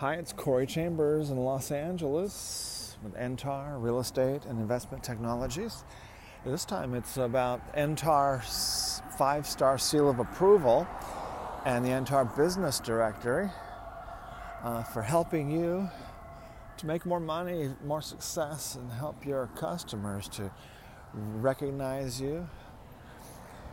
Hi, it's Corey Chambers in Los Angeles with Entar Real Estate and Investment Technologies. This time it's about Entar's five star seal of approval and the Entar Business Directory uh, for helping you to make more money, more success, and help your customers to recognize you,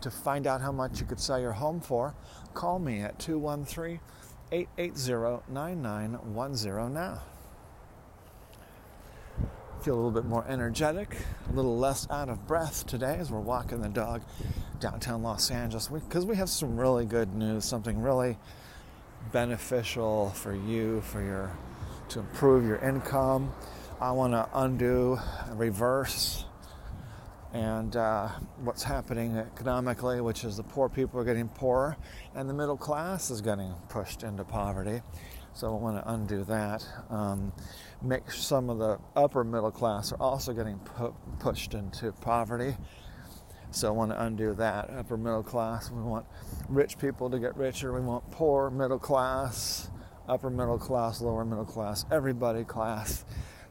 to find out how much you could sell your home for, call me at 213 880 9910 now. Feel a little bit more energetic, a little less out of breath today as we're walking the dog downtown Los Angeles because we, we have some really good news, something really beneficial for you, for your to improve your income. I want to undo, reverse and uh, what's happening economically, which is the poor people are getting poorer and the middle class is getting pushed into poverty. So I want to undo that. Um, make some of the upper middle class are also getting pu- pushed into poverty. So I want to undo that. Upper middle class, we want rich people to get richer. We want poor middle class, upper middle class, lower middle class, everybody class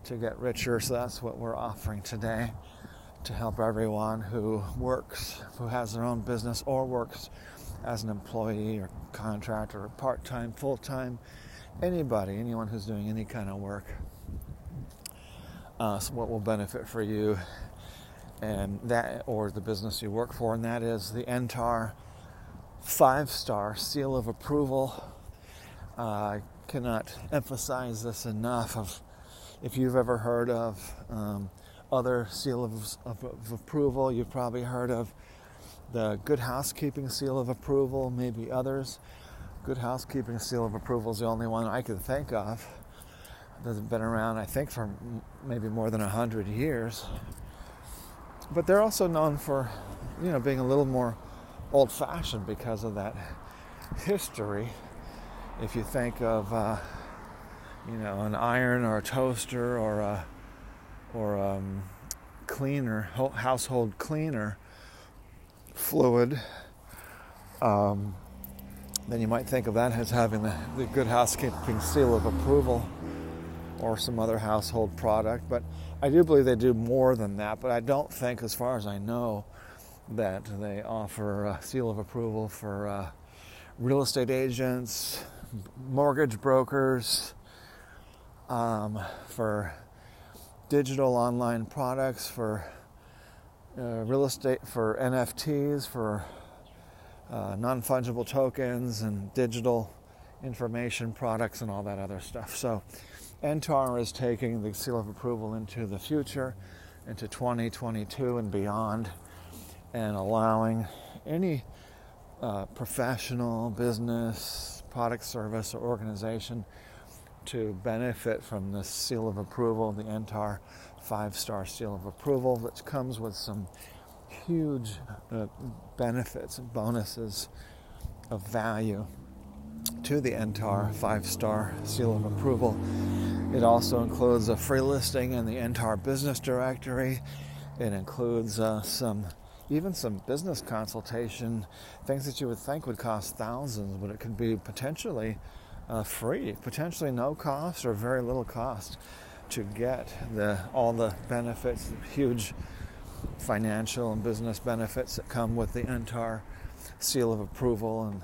to get richer. So that's what we're offering today to help everyone who works, who has their own business or works as an employee or contractor or part time, full time, anybody, anyone who's doing any kind of work. Uh, so what will benefit for you and that or the business you work for, and that is the Entar five star seal of approval. Uh, I cannot emphasize this enough. Of if you've ever heard of um, other seal of, of, of, approval. You've probably heard of the Good Housekeeping seal of approval, maybe others. Good Housekeeping seal of approval is the only one I can think of that's been around, I think, for maybe more than 100 years. But they're also known for, you know, being a little more old fashioned because of that history. If you think of, uh, you know, an iron or a toaster or a or um, cleaner, household cleaner fluid, um, then you might think of that as having the, the good housekeeping seal of approval or some other household product. But I do believe they do more than that. But I don't think, as far as I know, that they offer a seal of approval for uh, real estate agents, mortgage brokers, um, for digital online products for uh, real estate, for NFTs, for uh, non fungible tokens, and digital information products, and all that other stuff. So, Entar is taking the seal of approval into the future, into 2022 and beyond, and allowing any uh, professional, business, product, service, or organization to benefit from the seal of approval, the Entar five star seal of approval, which comes with some huge uh, benefits and bonuses of value to the Entar five star seal of approval. It also includes a free listing in the Entar business directory. It includes uh, some even some business consultation, things that you would think would cost thousands, but it could be potentially uh, free, potentially no cost or very little cost to get the all the benefits, the huge financial and business benefits that come with the Entar seal of approval and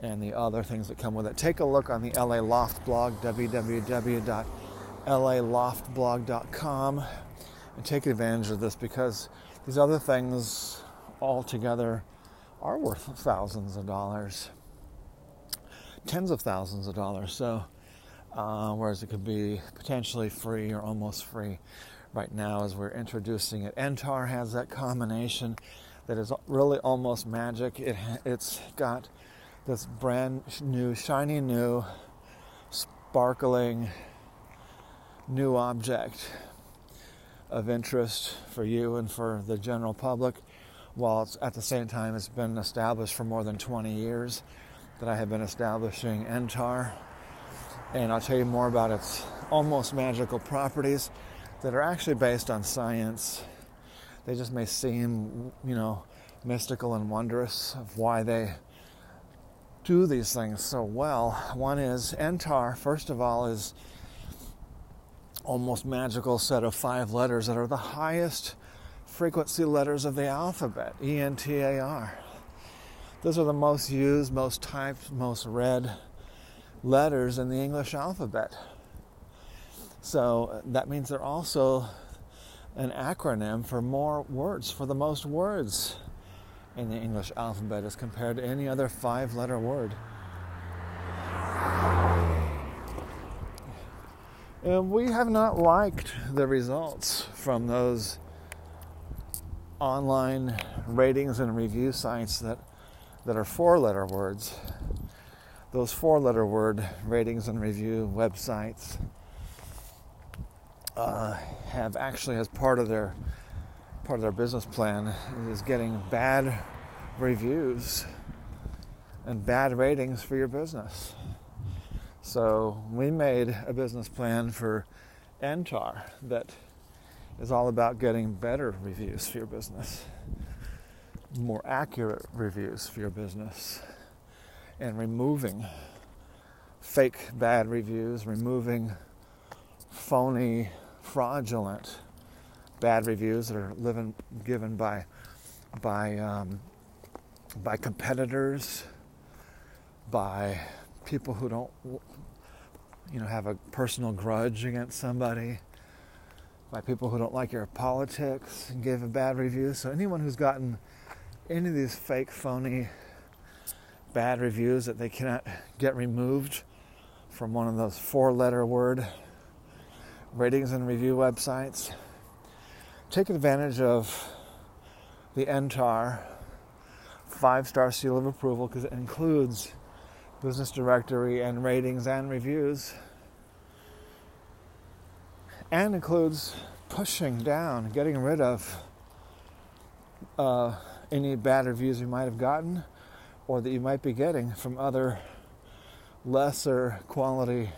and the other things that come with it. Take a look on the LA Loft blog, www.laloftblog.com, and take advantage of this because these other things all together are worth thousands of dollars tens of thousands of dollars. So, uh, whereas it could be potentially free or almost free right now as we're introducing it. Entar has that combination that is really almost magic. It, it's got this brand new, shiny new, sparkling new object of interest for you and for the general public, while at the same time it's been established for more than 20 years that I have been establishing Entar. And I'll tell you more about its almost magical properties that are actually based on science. They just may seem, you know, mystical and wondrous of why they do these things so well. One is Entar, first of all, is almost magical set of five letters that are the highest frequency letters of the alphabet, E N T A R. Those are the most used, most typed, most read letters in the English alphabet. So uh, that means they're also an acronym for more words, for the most words in the English alphabet as compared to any other five letter word. And we have not liked the results from those online ratings and review sites that, that are four letter words. Those four letter word ratings and review websites uh, have actually, as part of their part of their business plan, is getting bad reviews and bad ratings for your business. So we made a business plan for Entar that is all about getting better reviews for your business, more accurate reviews for your business, and removing fake bad reviews, removing phony, fraudulent bad reviews that are living, given by by um, by competitors, by people who don't you know have a personal grudge against somebody by people who don't like your politics and give a bad review. So anyone who's gotten any of these fake, phony, bad reviews that they cannot get removed from one of those four-letter word ratings and review websites, take advantage of the Entar five-star seal of approval because it includes business directory and ratings and reviews and includes pushing down, getting rid of uh, any bad reviews you might have gotten or that you might be getting from other lesser quality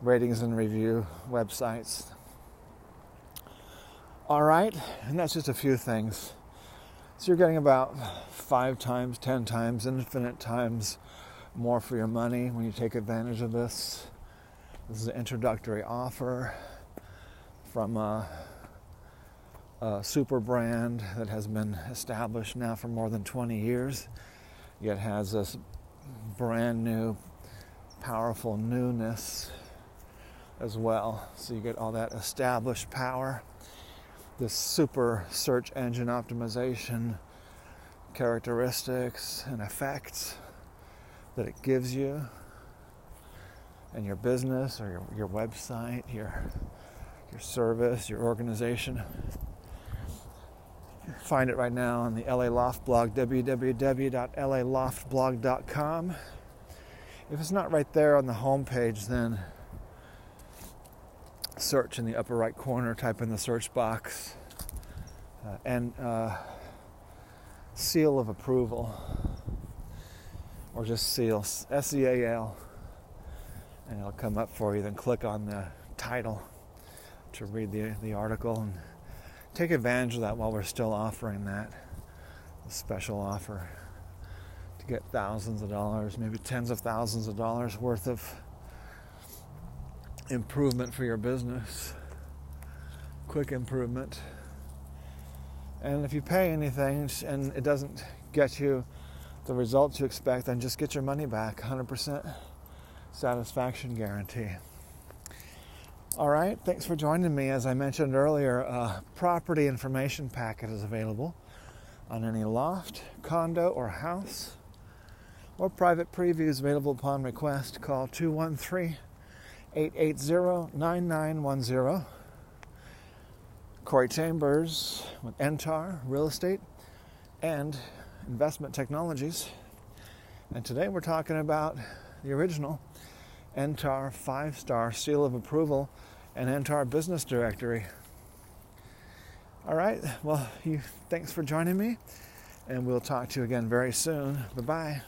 ratings and review websites. All right, and that's just a few things. So you're getting about five times, ten times, infinite times more for your money when you take advantage of this. This is an introductory offer from a, super brand that has been established now for more than 20 years, yet has this brand new, powerful newness as well. So you get all that established power, this super search engine optimization characteristics and effects that it gives you and your business or your, your website, your your service, your organization. Find it right now on the LA Loft blog, www.laloftblog.com. If it's not right there on the home page, then search in the upper right corner, type in the search box, uh, and uh, seal of approval, or just seal, S E A L, and it'll come up for you. Then click on the title to read the, the article and take advantage of that while we're still offering that special offer to get thousands of dollars, maybe tens of thousands of dollars worth of improvement for your business, quick improvement. And if you pay anything and it doesn't get you the results you expect, then just get your money back 100% satisfaction guarantee. All right, thanks for joining me. As I mentioned earlier, a property information packet is available on any loft, condo, or house, or private previews available upon request. Call 213 880 9910. Corey Chambers with Entar Real Estate and Investment Technologies. And today we're talking about the original Entar five star seal of approval and Entar Business Directory. All right, well, you, thanks for joining me, and we'll talk to you again very soon. Bye bye.